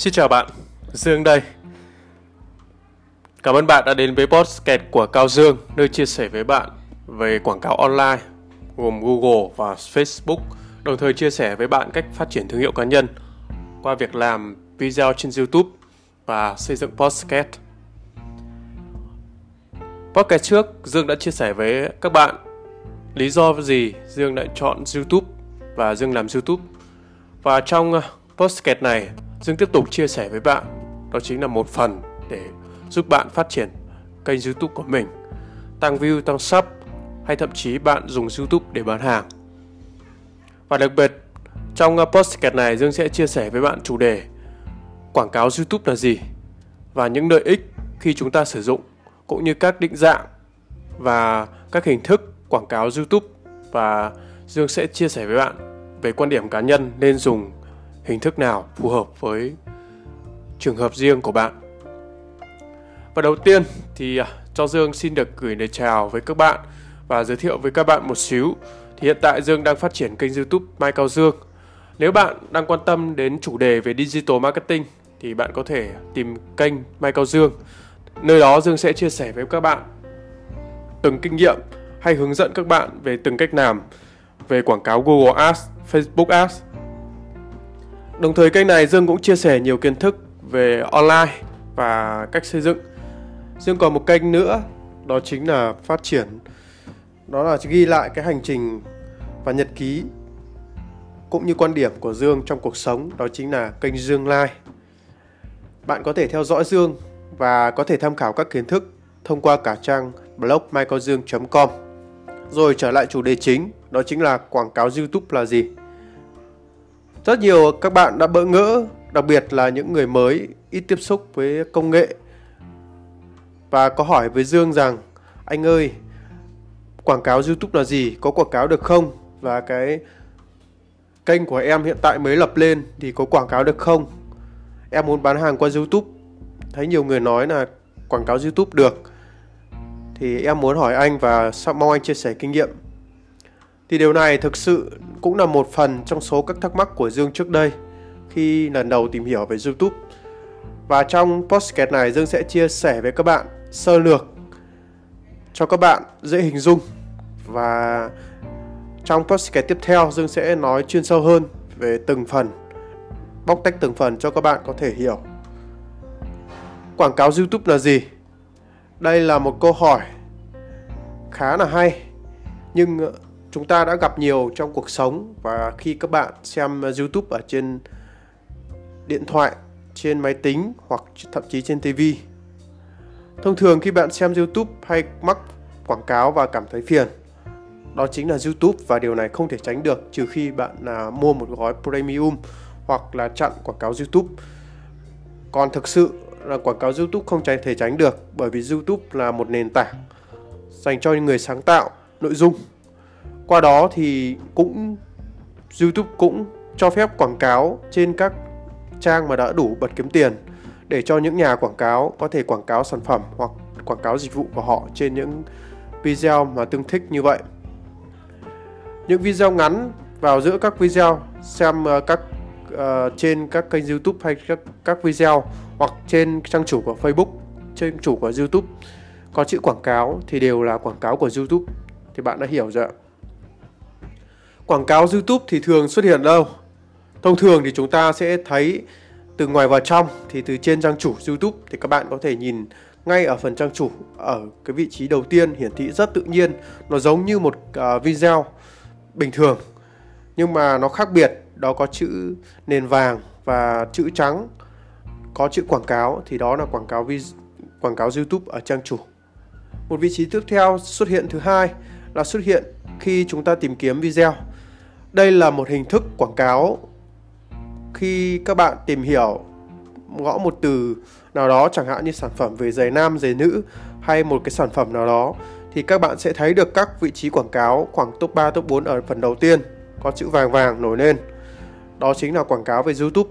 Xin chào bạn, Dương đây. Cảm ơn bạn đã đến với podcast của Cao Dương, nơi chia sẻ với bạn về quảng cáo online gồm Google và Facebook, đồng thời chia sẻ với bạn cách phát triển thương hiệu cá nhân qua việc làm video trên YouTube và xây dựng podcast. Podcast trước, Dương đã chia sẻ với các bạn lý do gì Dương lại chọn YouTube và Dương làm YouTube. Và trong ờ, podcast này, Dương tiếp tục chia sẻ với bạn đó chính là một phần để giúp bạn phát triển kênh YouTube của mình, tăng view, tăng sub hay thậm chí bạn dùng YouTube để bán hàng. Và đặc biệt trong ờ, podcast này Dương sẽ chia sẻ với bạn chủ đề quảng cáo YouTube là gì và những lợi ích khi chúng ta sử dụng cũng như các định dạng và các hình thức quảng cáo YouTube và Dương sẽ chia sẻ với bạn về quan điểm cá nhân nên dùng hình thức nào phù hợp với trường hợp riêng của bạn. Và đầu tiên thì à, cho Dương xin được gửi lời chào với các bạn và giới thiệu với các bạn một xíu. Thì hiện tại Dương đang phát triển kênh YouTube Mai Cao Dương. Nếu bạn đang quan tâm đến chủ đề về digital marketing thì bạn có thể tìm kênh Mai Cao Dương. Nơi đó Dương sẽ chia sẻ với các bạn từng kinh nghiệm hay hướng dẫn các bạn về từng cách làm về quảng cáo Google Ads, Facebook Ads. Đồng thời kênh này Dương cũng chia sẻ nhiều kiến thức về online và cách xây dựng. Dương còn một kênh nữa đó chính là phát triển đó là ghi lại cái hành trình và nhật ký cũng như quan điểm của Dương trong cuộc sống đó chính là kênh Dương Live. Bạn có thể theo dõi Dương và có thể tham khảo các kiến thức thông qua cả trang blog michaeldương.com. Rồi trở lại chủ đề chính, đó chính là quảng cáo YouTube là gì. Rất nhiều các bạn đã bỡ ngỡ, đặc biệt là những người mới ít tiếp xúc với công nghệ và có hỏi với Dương rằng anh ơi, quảng cáo YouTube là gì? Có quảng cáo được không? Và cái kênh của em hiện tại mới lập lên thì có quảng cáo được không? Em muốn bán hàng qua YouTube. Thấy nhiều người nói là quảng cáo YouTube được thì em muốn hỏi anh và mong anh chia sẻ kinh nghiệm. Thì điều này thực sự cũng là một phần trong số các thắc mắc của Dương trước đây, khi lần đầu tìm hiểu về YouTube. Và trong podcast này, Dương sẽ chia sẻ với các bạn sơ lược cho các bạn dễ hình dung. Và trong podcast tiếp theo, Dương sẽ nói chuyên sâu hơn về từng phần, bóc tách từng phần cho các bạn có thể hiểu. Quảng cáo YouTube là gì? Đây là một câu hỏi khá là hay, nhưng chúng ta đã gặp nhiều trong cuộc sống và khi các bạn xem YouTube ở trên điện thoại, trên máy tính hoặc thậm chí trên TV. Thông thường khi bạn xem YouTube hay mắc quảng cáo và cảm thấy phiền, đó chính là YouTube và điều này không thể tránh được trừ khi bạn là mua một gói premium hoặc là chặn quảng cáo YouTube. Còn thực sự là quảng cáo YouTube không thể tránh được bởi vì YouTube là một nền tảng dành cho những người sáng tạo nội dung. Qua đó thì cũng YouTube cũng cho phép quảng cáo trên các trang mà đã đủ bật kiếm tiền để cho những nhà quảng cáo có thể quảng cáo sản phẩm hoặc quảng cáo dịch vụ của họ trên những video mà tương thích như vậy. Những video ngắn vào giữa các video xem ờ, các uh, trên các kênh YouTube hay các các video hoặc trên trang chủ của Facebook, trên chủ của YouTube có chữ quảng cáo thì đều là quảng cáo của YouTube thì bạn đã hiểu rồi ạ. Quảng cáo YouTube thì thường xuất hiện đâu? Thông thường thì chúng ta sẽ thấy từ ngoài vào trong thì từ trên trang chủ YouTube thì các bạn có thể nhìn ngay ở phần trang chủ, ở cái vị trí đầu tiên hiển thị rất tự nhiên, nó giống như một à, video bình thường. Nhưng mà nó khác biệt, đó có chữ nền vàng và chữ trắng, có chữ quảng cáo thì đó là quảng cáo vi quảng cáo YouTube ở trang chủ. Một vị trí tiếp theo xuất hiện thứ hai là xuất hiện khi chúng ta tìm kiếm video đây là một hình thức quảng cáo. Khi các bạn tìm hiểu gõ một từ nào đó, chẳng hạn như sản phẩm về giày nam, giày nữ hay một cái sản phẩm nào đó, thì các bạn sẽ thấy được các vị trí quảng cáo khoảng top 3 top 4 ở phần đầu tiên, có chữ vàng vàng nổi lên. Đó chính là quảng cáo về YouTube.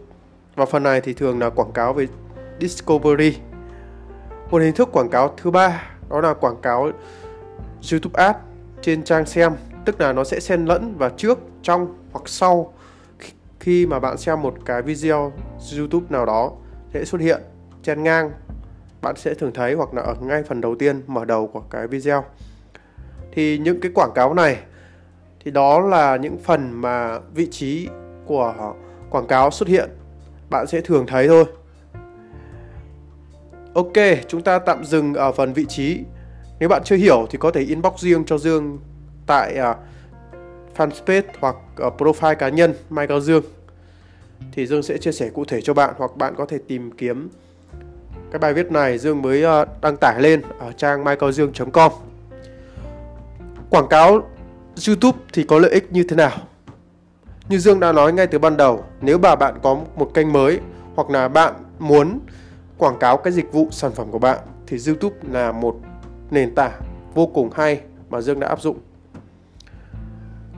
Và phần này thì thường là quảng cáo về Discovery. Một hình thức quảng cáo thứ ba, đó là quảng cáo YouTube Ads trên trang xem tức là nó sẽ xen lẫn vào trước, trong hoặc sau. Khi mà bạn xem một cái video YouTube nào đó, sẽ xuất hiện chen ngang. Bạn sẽ thường thấy hoặc là ở ngay phần đầu tiên, mở đầu của cái video. Thì những cái quảng cáo này, thì đó là những phần mà vị trí của quảng cáo xuất hiện. Bạn sẽ thường thấy thôi. Ok, chúng ta tạm dừng ở phần vị trí. Nếu bạn chưa hiểu thì có thể inbox riêng cho dương tại uh, fanpage hoặc uh, profile cá nhân mai cao dương thì dương sẽ chia sẻ cụ thể cho bạn hoặc bạn có thể tìm kiếm cái bài viết này dương mới uh, đăng tải lên ở trang maicaodương.com quảng cáo YouTube thì có lợi ích như thế nào? Như Dương đã nói ngay từ ban đầu, nếu bà bạn có một kênh mới hoặc là bạn muốn quảng cáo cái dịch vụ sản phẩm của bạn thì YouTube là một nền tảng vô cùng hay mà Dương đã áp dụng.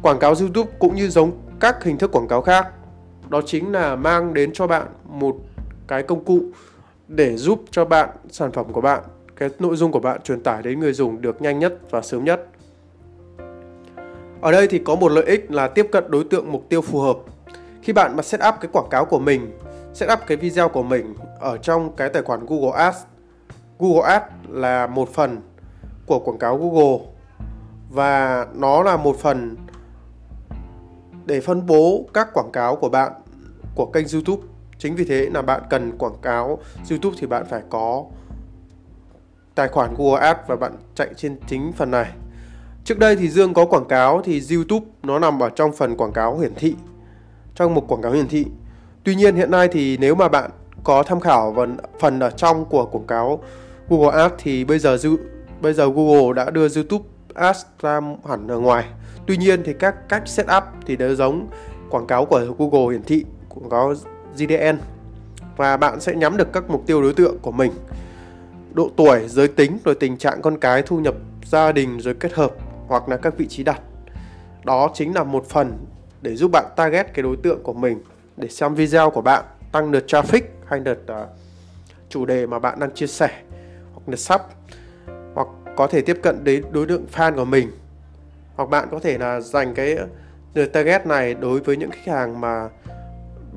Quảng cáo YouTube cũng như giống các hình thức quảng cáo khác, đó chính là mang đến cho bạn một cái công cụ để giúp cho bạn sản phẩm của bạn, cái nội dung của bạn truyền tải đến người dùng được nhanh nhất và sớm nhất. Ở đây thì có một lợi ích là tiếp cận đối tượng mục tiêu phù hợp. Khi bạn mà set up cái quảng cáo của mình, set up cái video của mình ở trong cái tài khoản Google Ads. Google Ads là một phần của quảng cáo Google và nó là một phần để phân bố các quảng cáo của bạn, của kênh YouTube. Chính vì thế là bạn cần quảng cáo YouTube thì bạn phải có tài khoản Google Ads và bạn chạy trên chính phần này. Trước đây thì Dương có quảng cáo thì YouTube nó nằm ở trong phần quảng cáo hiển thị, trong một quảng cáo hiển thị. Tuy nhiên hiện nay thì nếu mà bạn có tham khảo phần phần ở trong của quảng cáo Google Ads thì bây giờ bây giờ Google đã đưa YouTube Ads ra hẳn ở ngoài. Tuy nhiên thì các cách setup thì đều giống quảng cáo của Google hiển thị, quảng cáo GDN và bạn sẽ nhắm được các mục tiêu đối tượng của mình độ tuổi, giới tính, rồi tình trạng con cái, thu nhập gia đình rồi kết hợp hoặc là các vị trí đặt. Đó chính là một phần để giúp bạn target cái đối tượng của mình để xem video của bạn tăng lượt traffic hay lượt uh, chủ đề mà bạn đang chia sẻ hoặc lượt sub hoặc có thể tiếp cận đến đối tượng fan của mình hoặc bạn có thể là dành cái lượt target này đối với những khách hàng mà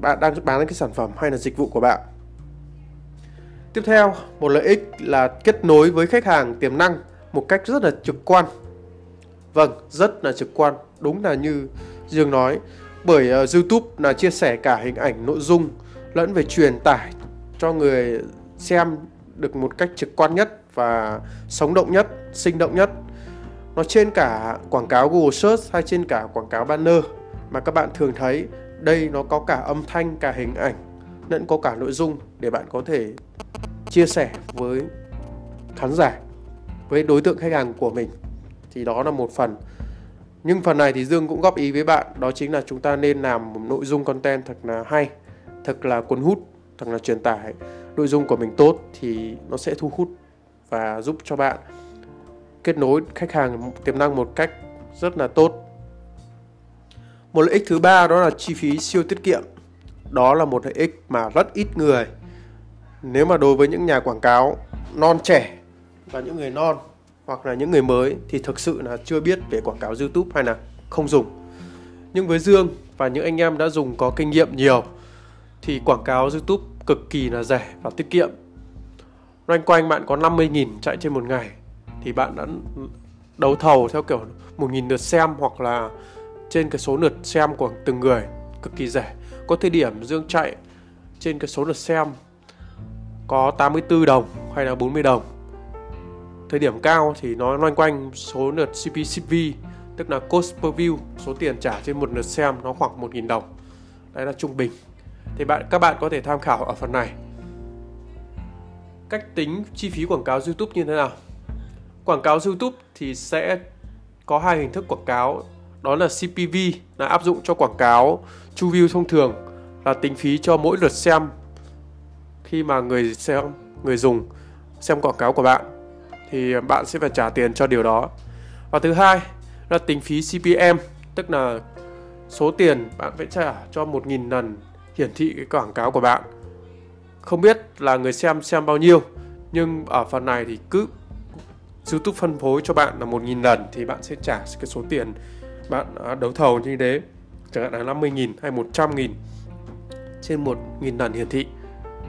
bạn đang bán cái sản phẩm hay là dịch vụ của bạn. Tiếp theo một lợi ích là kết nối với khách hàng tiềm năng một cách rất là trực quan. Vâng, rất là trực quan, đúng là như Dương nói, bởi uh, YouTube là chia sẻ cả hình ảnh, nội dung lẫn về truyền tải cho người xem được một cách trực quan nhất và sống động nhất, sinh động nhất. Nó trên cả quảng cáo Google Search hay trên cả quảng cáo banner mà các bạn thường thấy. Đây nó có cả âm thanh, cả hình ảnh, lẫn có cả nội dung để bạn có thể chia sẻ với khán giả, với đối tượng khách hàng của mình. Thì đó là một phần. Nhưng phần này thì Dương cũng góp ý với bạn đó chính là chúng ta nên làm một nội dung content thật là hay thật là cuốn hút thật là truyền tải nội dung của mình tốt thì nó sẽ thu hút và giúp cho bạn kết nối khách hàng tiềm năng một cách rất là tốt một lợi ích thứ ba đó là chi phí siêu tiết kiệm đó là một lợi ích mà rất ít người, nếu mà đối với những nhà quảng cáo non trẻ và những người non hoặc là những người mới thì thực sự là chưa biết về quảng cáo YouTube hay là không dùng. Nhưng với Dương và những anh em đã dùng có kinh nghiệm nhiều thì quảng cáo YouTube cực kỳ là rẻ và tiết kiệm. Loanh quanh bạn có 50.000 chạy trên một ngày thì bạn đã đấu thầu theo kiểu 1.000 lượt xem hoặc là trên cái số lượt xem của từng người, cực kỳ rẻ. Có thời điểm Dương chạy trên cái số lượt xem có 84 đồng hay là 40 đồng. Thời điểm cao thì nó loanh quanh số lượt CPCV tức là cost per view, số tiền trả trên một lượt xem nó khoảng 1.000 đồng. Đấy là trung bình. Thì bạn, các bạn có thể tham khảo ở phần này. Cách tính chi phí quảng cáo YouTube như thế nào? Quảng cáo YouTube thì sẽ có hai hình thức quảng cáo. Đó là CPV là áp dụng cho quảng cáo chu view thông thường, là tính phí cho mỗi lượt xem khi mà người xem, người dùng xem quảng cáo của bạn. Thì bạn sẽ phải trả tiền cho điều đó. Và thứ hai là tính phí CPM tức là số tiền bạn phải trả cho 1.000 lần hiển thị cái quảng cáo của bạn. Không biết là người xem xem bao nhiêu, nhưng ở phần này thì cứ YouTube phân phối cho bạn là 1.000 lần thì bạn sẽ trả cái số tiền bạn à, đấu thầu như thế chẳng hạn là 50.000 hay 100.000 trên 1.000 lần hiển thị.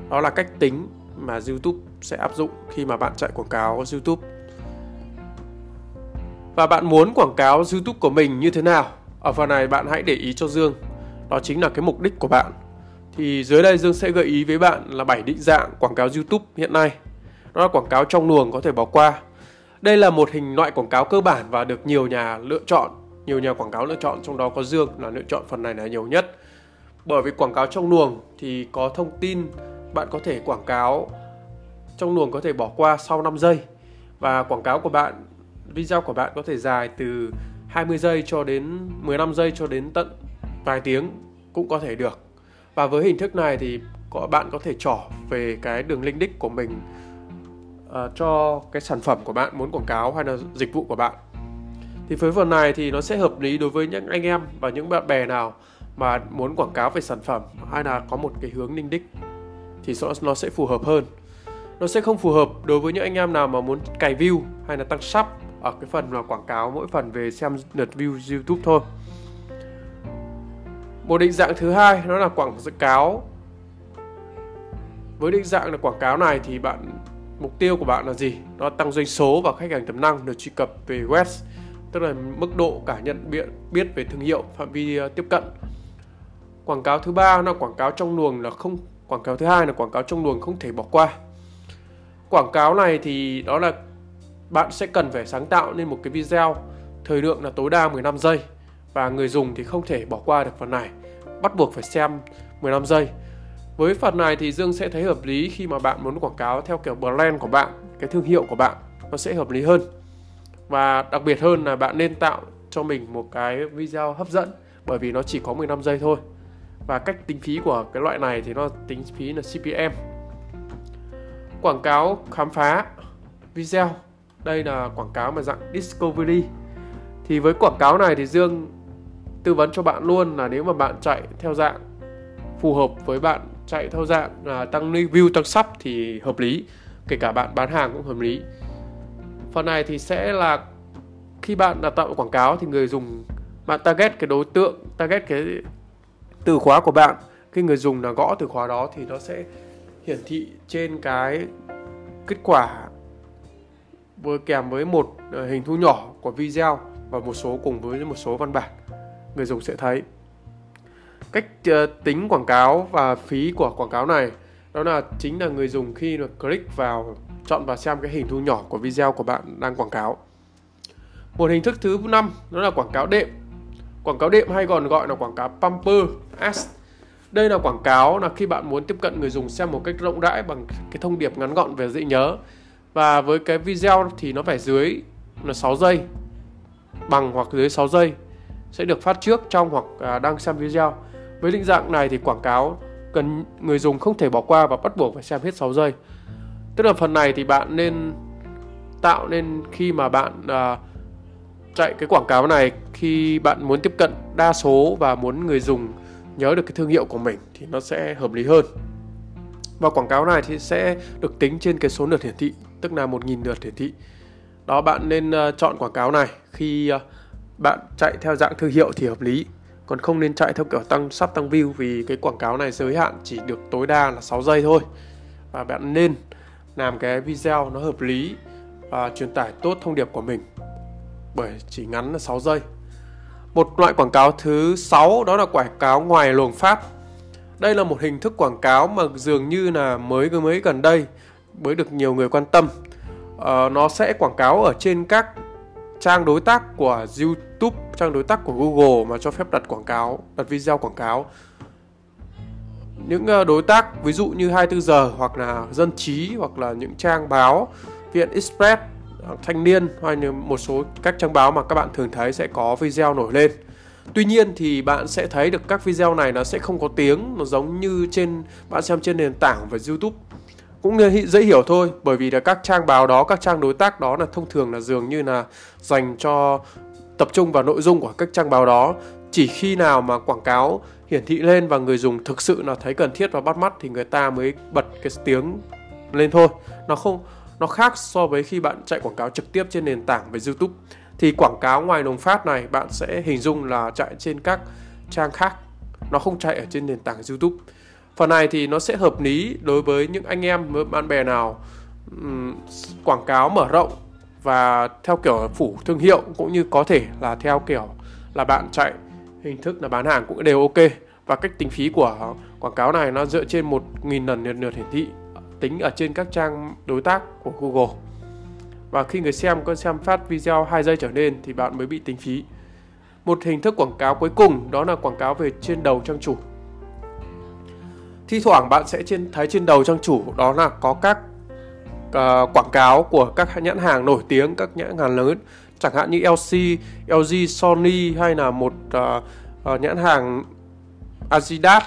Đó là cách tính mà YouTube sẽ áp dụng khi mà bạn chạy quảng cáo YouTube. Và bạn muốn quảng cáo YouTube của mình như thế nào? Ở phần này bạn hãy để ý cho Dương. Đó chính là cái mục đích của bạn. Thì dưới đây Dương sẽ gợi ý với bạn là 7 định dạng quảng cáo YouTube hiện nay. Đó là quảng cáo trong luồng có thể bỏ qua. Đây là một hình loại quảng cáo cơ bản và được nhiều nhà lựa chọn, nhiều nhà quảng cáo lựa chọn trong đó có Dương là lựa chọn phần này là nhiều nhất. Bởi vì quảng cáo trong luồng thì có thông tin bạn có thể quảng cáo trong luồng có thể bỏ qua sau 5 giây và quảng cáo của bạn video của bạn có thể dài từ 20 giây cho đến 15 giây cho đến tận vài tiếng cũng có thể được. Và với hình thức này thì có bạn có thể trỏ về cái đường link đích của mình uh, cho cái sản phẩm của bạn muốn quảng cáo hay là dịch vụ của bạn. Thì với phần này thì nó sẽ hợp lý đối với những anh em và những bạn bè nào mà muốn quảng cáo về sản phẩm hay là có một cái hướng ninh đích thì nó sẽ phù hợp hơn. Nó sẽ không phù hợp đối với những anh em nào mà muốn cài view hay là tăng sub ở cái phần là quảng cáo mỗi phần về xem lượt view YouTube thôi. Một định dạng thứ hai nó là quảng cáo. Với định dạng là quảng cáo này thì bạn mục tiêu của bạn là gì? Nó tăng doanh số và khách hàng tiềm năng được truy cập về web, tức là mức độ cả nhận biết biết về thương hiệu, phạm vi ờ, tiếp cận. Quảng cáo thứ ba là quảng cáo trong luồng là không quảng cáo thứ hai là quảng cáo trong luồng không thể bỏ qua. Quảng cáo này thì đó là bạn sẽ cần phải sáng tạo nên một cái video thời lượng là tối đa 15 giây và người dùng thì không thể bỏ qua được phần này bắt buộc phải xem 15 giây với phần này thì Dương sẽ thấy hợp lý khi mà bạn muốn quảng cáo theo kiểu brand của bạn, cái thương hiệu của bạn, nó sẽ hợp lý hơn. Và đặc biệt hơn là bạn nên tạo cho mình một cái video hấp dẫn, bởi vì nó chỉ có 15 giây thôi. Và cách tính phí của cái loại này thì nó tính phí là CPM quảng cáo khám phá video, đây là quảng cáo mà dạng discovery. Thì với quảng cáo này thì Dương tư vấn cho bạn luôn là nếu mà bạn chạy theo dạng phù hợp với bạn chạy theo dạng là tăng review tăng sub thì hợp lý, kể cả bạn bán hàng cũng hợp lý. Phần này thì sẽ là khi bạn đặt tạo quảng cáo thì người dùng, bạn target cái đối tượng, target cái từ khóa của bạn. Khi người dùng là gõ từ khóa đó thì nó sẽ hiển thị trên cái kết quả với, kèm với một à, hình thu nhỏ của video và một số cùng với một số văn bản. Người dùng sẽ thấy cách ờ, tính quảng cáo và phí của quảng cáo này. Đó là chính là người dùng khi được click vào, chọn và xem cái hình thu nhỏ của video của bạn đang quảng cáo. Một hình thức thứ năm, đó là quảng cáo đệm. Quảng cáo đệm hay còn gọi là quảng cáo pumper ads. Đây là quảng cáo là khi bạn muốn tiếp cận người dùng xem một cách rộng rãi bằng cái thông điệp ngắn gọn về dễ nhớ. Và với cái video thì nó phải dưới là 6 giây, bằng hoặc dưới 6 giây sẽ được phát trước trong hoặc à, đang xem video với định dạng này thì quảng cáo cần người dùng không thể bỏ qua và bắt buộc phải xem hết 6 giây. Tức là phần này thì bạn nên tạo nên khi mà bạn à, chạy cái quảng cáo này khi bạn muốn tiếp cận đa số và muốn người dùng nhớ được cái thương hiệu của mình thì nó sẽ hợp lý hơn. Và quảng cáo này thì sẽ được tính trên cái số lượt hiển thị tức là 1.000 lượt hiển thị. Đó bạn nên uh, chọn quảng cáo này khi uh, bạn chạy theo dạng thương hiệu thì hợp lý còn không nên chạy theo kiểu tăng sắp tăng view vì cái quảng cáo này giới hạn chỉ được tối đa là 6 giây thôi. Và bạn nên làm cái video nó hợp lý và truyền tải tốt thông điệp của mình bởi chỉ ngắn là 6 giây. Một loại quảng cáo thứ 6 đó là quảng cáo ngoài luồng phát đây là một hình thức quảng cáo mà dường như là mới mới gần đây mới được nhiều người quan tâm. Uh, nó sẽ quảng cáo ở trên các trang đối tác của YouTube, trang đối tác của Google mà cho phép đặt quảng cáo, đặt video quảng cáo. Những ờ, đối tác ví dụ như 24 giờ hoặc là Dân trí hoặc là những trang báo Viện Express, ờ, Thanh niên hay là một số các trang báo mà các bạn thường thấy sẽ có video nổi lên. Tuy nhiên thì bạn sẽ thấy được các video này nó sẽ không có tiếng, nó giống như trên bạn xem trên nền tảng về YouTube cũng dễ hiểu thôi bởi vì là các trang báo đó các trang đối tác đó là thông thường là dường như là dành cho tập trung vào nội dung của các trang báo đó. Chỉ khi nào mà quảng cáo hiển thị lên và người dùng thực sự là thấy cần thiết và bắt mắt thì người ta mới bật cái tiếng lên thôi. Nó không nó khác so với khi bạn chạy quảng cáo trực tiếp trên nền tảng về YouTube. Thì quảng cáo ngoài đồng phát này bạn sẽ hình dung là chạy trên các trang khác. Nó không chạy ở trên nền tảng YouTube. Phần này thì nó sẽ hợp lý đối với những anh em với bạn bè nào um, quảng cáo mở rộng và theo kiểu phủ thương hiệu cũng như có thể là theo kiểu là bạn chạy hình thức là bán hàng cũng đều ok. Và cách tính phí của quảng cáo này nó dựa trên 1.000 lần lượt lượt hiển thị tính ở trên các trang đối tác của Google. Và khi người xem có xem phát video 2 giây trở lên thì bạn mới bị tính phí. Một hình thức quảng cáo cuối cùng đó là quảng cáo về trên đầu trang chủ. Thi thoảng bạn sẽ trên, thấy trên đầu trang chủ đó là có các uh, quảng cáo của các nhãn hàng nổi tiếng các nhãn hàng lớn. Chẳng hạn như LC, LG, Sony hay là một uh, uh, nhãn hàng Adidas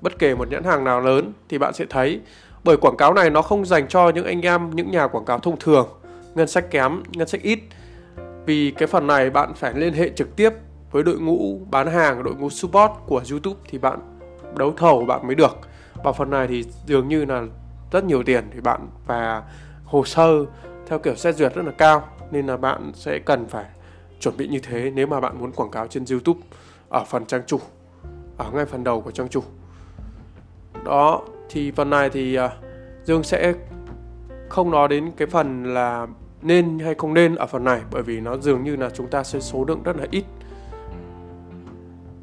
bất kể một nhãn hàng nào lớn thì bạn sẽ thấy. Bởi quảng cáo này nó không dành cho những anh em những nhà quảng cáo thông thường ngân sách kém ngân sách ít. Vì cái phần này bạn phải liên hệ trực tiếp với đội ngũ bán hàng đội ngũ support của YouTube thì bạn đấu thầu bạn mới được. Và phần này thì dường như là rất nhiều tiền thì bạn và hồ sơ theo kiểu xét duyệt rất là cao nên là bạn sẽ cần phải chuẩn bị như thế nếu mà bạn muốn quảng cáo trên YouTube ở phần trang chủ ở ngay phần đầu của trang chủ. Đó thì phần này thì uh, Dương sẽ không nói đến cái phần là nên hay không nên ở phần này bởi vì nó dường như là chúng ta sẽ số lượng rất là ít.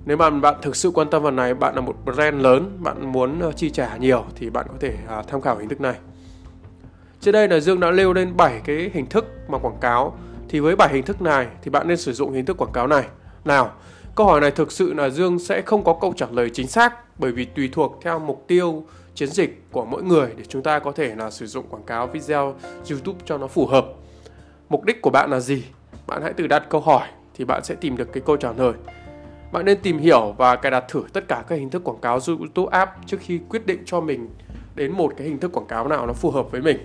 Nếu mà bạn thực sự quan tâm phần này bạn là một brand lớn bạn muốn uh, chi trả nhiều thì bạn có thể uh, tham khảo hình thức này trên đây là Dương đã nêu lên 7 cái hình thức mà quảng cáo thì với 7 hình thức này thì bạn nên sử dụng hình thức quảng cáo này nào, câu hỏi này thực sự là Dương sẽ không có câu trả lời chính xác bởi vì tùy thuộc theo mục tiêu chiến dịch của mỗi người để chúng ta có thể là sử dụng quảng cáo video YouTube cho nó phù hợp. Mục đích của bạn là gì? Bạn hãy tự đặt câu hỏi thì bạn sẽ tìm được cái câu trả lời. Bạn nên tìm hiểu và cài đặt thử tất cả các hình thức quảng cáo YouTube app trước khi quyết định cho mình đến một cái hình thức quảng cáo nào nó phù hợp với mình.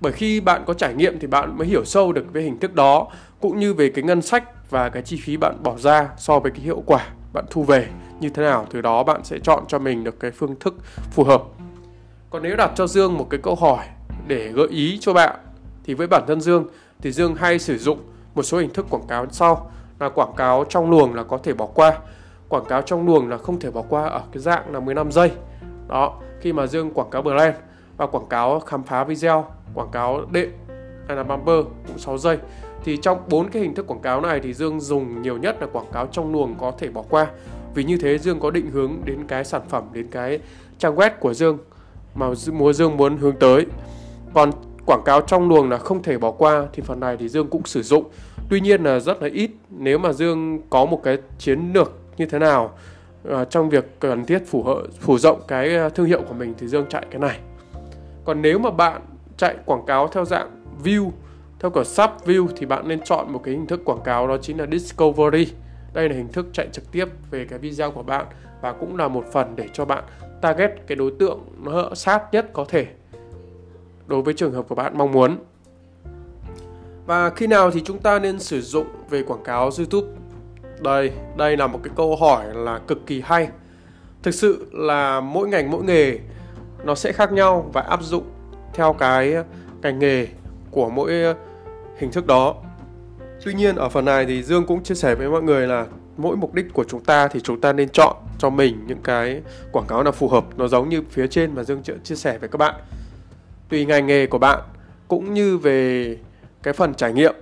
Bởi khi bạn có trải nghiệm thì bạn mới hiểu sâu được về hình thức đó, cũng như về cái ngân sách và cái chi phí bạn bỏ ra so với cái hiệu quả bạn thu về. Như thế nào? Từ đó bạn sẽ chọn cho mình được cái phương thức phù hợp. Còn nếu đặt cho Dương một cái câu hỏi để gợi ý cho bạn thì với bản thân Dương thì Dương hay sử dụng một số hình thức quảng cáo sau. Là quảng cáo trong luồng là có thể bỏ qua. Quảng cáo trong luồng là không thể bỏ qua ở cái dạng là 15 giây. Đó, khi mà Dương quảng cáo brand và quảng cáo khám phá video quảng cáo đệm hay là bumper cũng 6 giây. Thì trong bốn cái hình thức quảng cáo này thì Dương dùng nhiều nhất là quảng cáo trong luồng có thể bỏ qua. Vì như thế Dương có định hướng đến cái sản phẩm đến cái trang web của Dương mà mùa Dương muốn hướng tới. Còn quảng cáo trong luồng là không thể bỏ qua thì phần này thì Dương cũng sử dụng. Tuy nhiên là rất là ít nếu mà Dương có một cái chiến lược như thế nào uh, trong việc cần thiết phủ hợ, phủ rộng cái ờ, thương hiệu của mình thì Dương chạy cái này còn nếu mà bạn chạy quảng cáo theo dạng view, theo kiểu sub view thì bạn nên chọn một cái hình thức quảng cáo, đó chính là discovery. Đây là hình thức chạy trực tiếp về cái video của bạn và cũng là một phần để cho bạn target cái đối tượng nó sát nhất có thể đối với trường hợp của bạn mong muốn. Và khi nào thì chúng ta nên sử dụng về quảng cáo YouTube? Đây đây là một cái câu hỏi là cực kỳ hay. Thực sự là mỗi ngành, mỗi nghề nó sẽ khác nhau và áp dụng theo cái ờ, ngành nghề của mỗi ờ, hình thức đó. Tuy nhiên, ở phần này thì dương cũng chia sẻ với mọi người là mỗi mục đích của chúng ta thì chúng ta nên chọn cho mình những cái quảng cáo nào phù hợp. Nó giống như phía trên mà dương chia sẻ với các bạn. Tùy ngành nghề của bạn cũng như về cái phần trải nghiệm.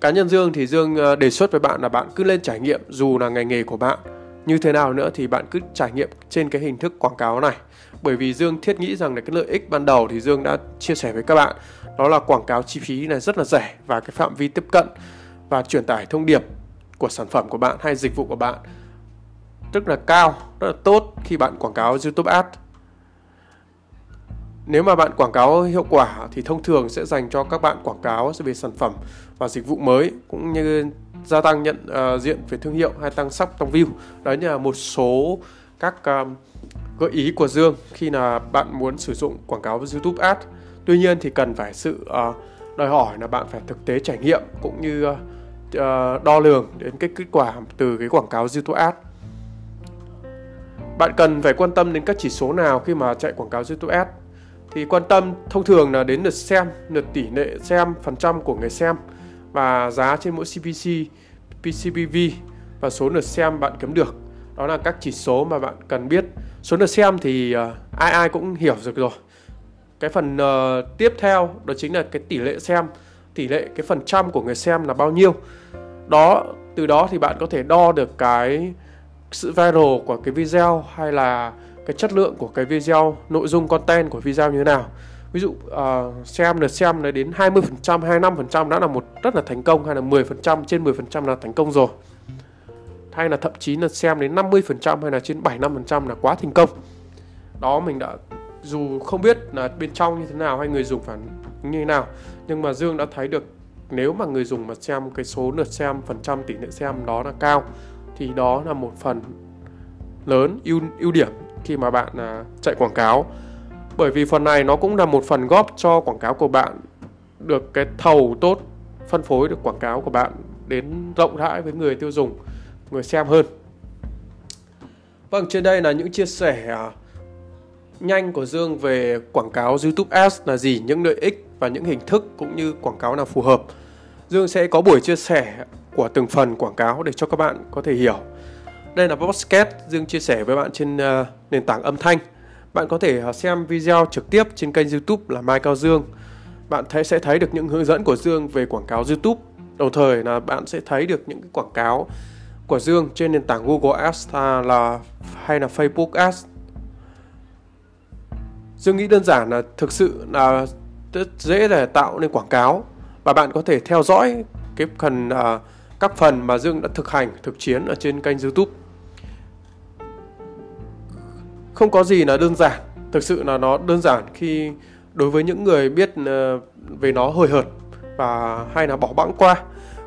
Cá nhân dương thì dương ờ, đề xuất với bạn là bạn cứ lên trải nghiệm dù là ngành nghề của bạn như thế nào nữa thì bạn cứ trải nghiệm trên cái hình thức quảng cáo này bởi vì dương thiết nghĩ rằng là cái lợi ích ban đầu thì dương đã chia sẻ với các bạn đó là quảng cáo chi phí này rất là rẻ và cái phạm vi tiếp cận và truyền tải thông điệp của sản phẩm của bạn hay dịch vụ của bạn rất là cao, rất là tốt khi bạn quảng cáo YouTube Ads. Nếu mà bạn quảng cáo hiệu quả thì thông thường sẽ dành cho các bạn quảng cáo về sản phẩm và dịch vụ mới cũng như gia tăng nhận uh, diện về thương hiệu hay tăng sóc trong view. Đấy là một số các um, gợi ý của Dương khi là bạn muốn sử dụng quảng cáo với YouTube Ads. Tuy nhiên thì cần phải sự uh, đòi hỏi là bạn phải thực tế trải nghiệm cũng như uh, đo lường đến cái kết quả từ cái quảng cáo YouTube Ads. Bạn cần phải quan tâm đến các chỉ số nào khi mà chạy quảng cáo YouTube Ads? Thì quan tâm thông thường là đến lượt xem, lượt tỷ lệ xem, phần trăm của người xem và giá trên mỗi CPC, PCPV và số lượt xem bạn kiếm được. đó là các chỉ số mà bạn cần biết. Số lượt xem thì uh, ai ai cũng hiểu được rồi. Cái phần uh, tiếp theo đó chính là cái tỷ lệ xem. Tỷ lệ cái phần trăm của người xem là bao nhiêu. Đó từ đó thì bạn có thể đo được cái sự viral của cái video hay là cái chất lượng của cái video nội dung content của video như thế nào ví dụ uh, xem lượt xem đến 20% 25% đã là một rất là thành công hay là 10% trên 10% là thành công rồi. Hay là thậm chí là xem đến 50% hay là trên 75% là quá thành công. Đó mình đã dù không biết là bên trong như thế nào hay người dùng phản như thế nào nhưng mà Dương đã thấy được nếu mà người dùng mà xem cái số lượt xem phần trăm tỷ lệ xem đó là cao thì đó là một phần lớn ưu ưu điểm khi mà bạn à, chạy quảng cáo bởi vì phần này nó cũng là một phần góp cho quảng cáo của bạn được cái thầu tốt phân phối được quảng cáo của bạn đến rộng rãi với người tiêu dùng người xem hơn vâng trên đây là những chia sẻ à, nhanh của Dương về quảng cáo YouTube Ads là gì, những lợi ích và những hình thức cũng như quảng cáo nào phù hợp. Dương sẽ có buổi chia sẻ của từng phần quảng cáo để cho các bạn có thể hiểu. Đây là podcast Dương chia sẻ với bạn trên uh, nền tảng âm thanh. Bạn có thể à, xem video trực tiếp trên kênh YouTube là Mai Cao Dương. Bạn thấy sẽ thấy được những hướng dẫn của Dương về quảng cáo YouTube. Đồng thời là bạn sẽ thấy được những cái quảng cáo của Dương trên nền tảng Google Ads là hay là Facebook Ads Dương nghĩ đơn giản là thực sự là rất dễ để tạo nên quảng cáo và bạn có thể theo dõi cái phần uh, các phần mà Dương đã thực hành thực chiến ở trên kênh YouTube. Không có gì là đơn giản, thực sự là nó đơn giản khi đối với những người biết ờ, về nó hời hợt và hay là bỏ bẵng qua.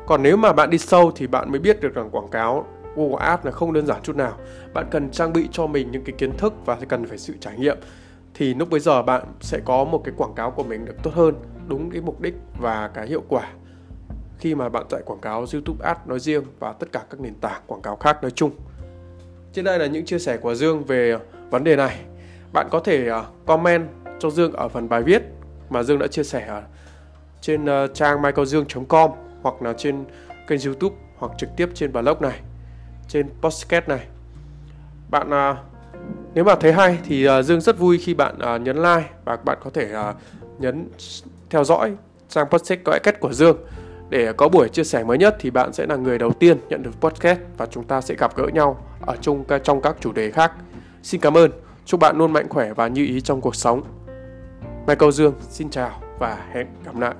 Còn nếu mà bạn đi sâu thì bạn mới biết được rằng quảng cáo Google Ads là không đơn giản chút nào. Bạn cần trang bị cho mình những cái kiến thức và cần phải sự trải nghiệm thì lúc bây giờ bạn sẽ có một cái quảng cáo của mình được tốt hơn đúng cái mục đích và cái hiệu quả khi mà bạn chạy quảng cáo YouTube Ads nói riêng và tất cả các nền tảng quảng cáo khác nói chung. Trên đây là những chia sẻ của Dương về vấn đề này. Bạn có thể ờ, comment cho Dương ở phần bài viết mà Dương đã chia sẻ ở trên ờ, trang michaeldương.com hoặc là trên kênh YouTube hoặc trực tiếp trên blog này, trên podcast này. Bạn ờ, nếu mà thấy hay thì Dương rất vui khi bạn nhấn like và bạn có thể nhấn theo dõi trang podcast có cách của Dương để có buổi chia sẻ mới nhất thì bạn sẽ là người đầu tiên nhận được podcast và chúng ta sẽ gặp gỡ nhau ở chung trong các chủ đề khác. Xin cảm ơn, chúc bạn luôn mạnh khỏe và như ý trong cuộc sống. Michael Dương xin chào và hẹn gặp lại.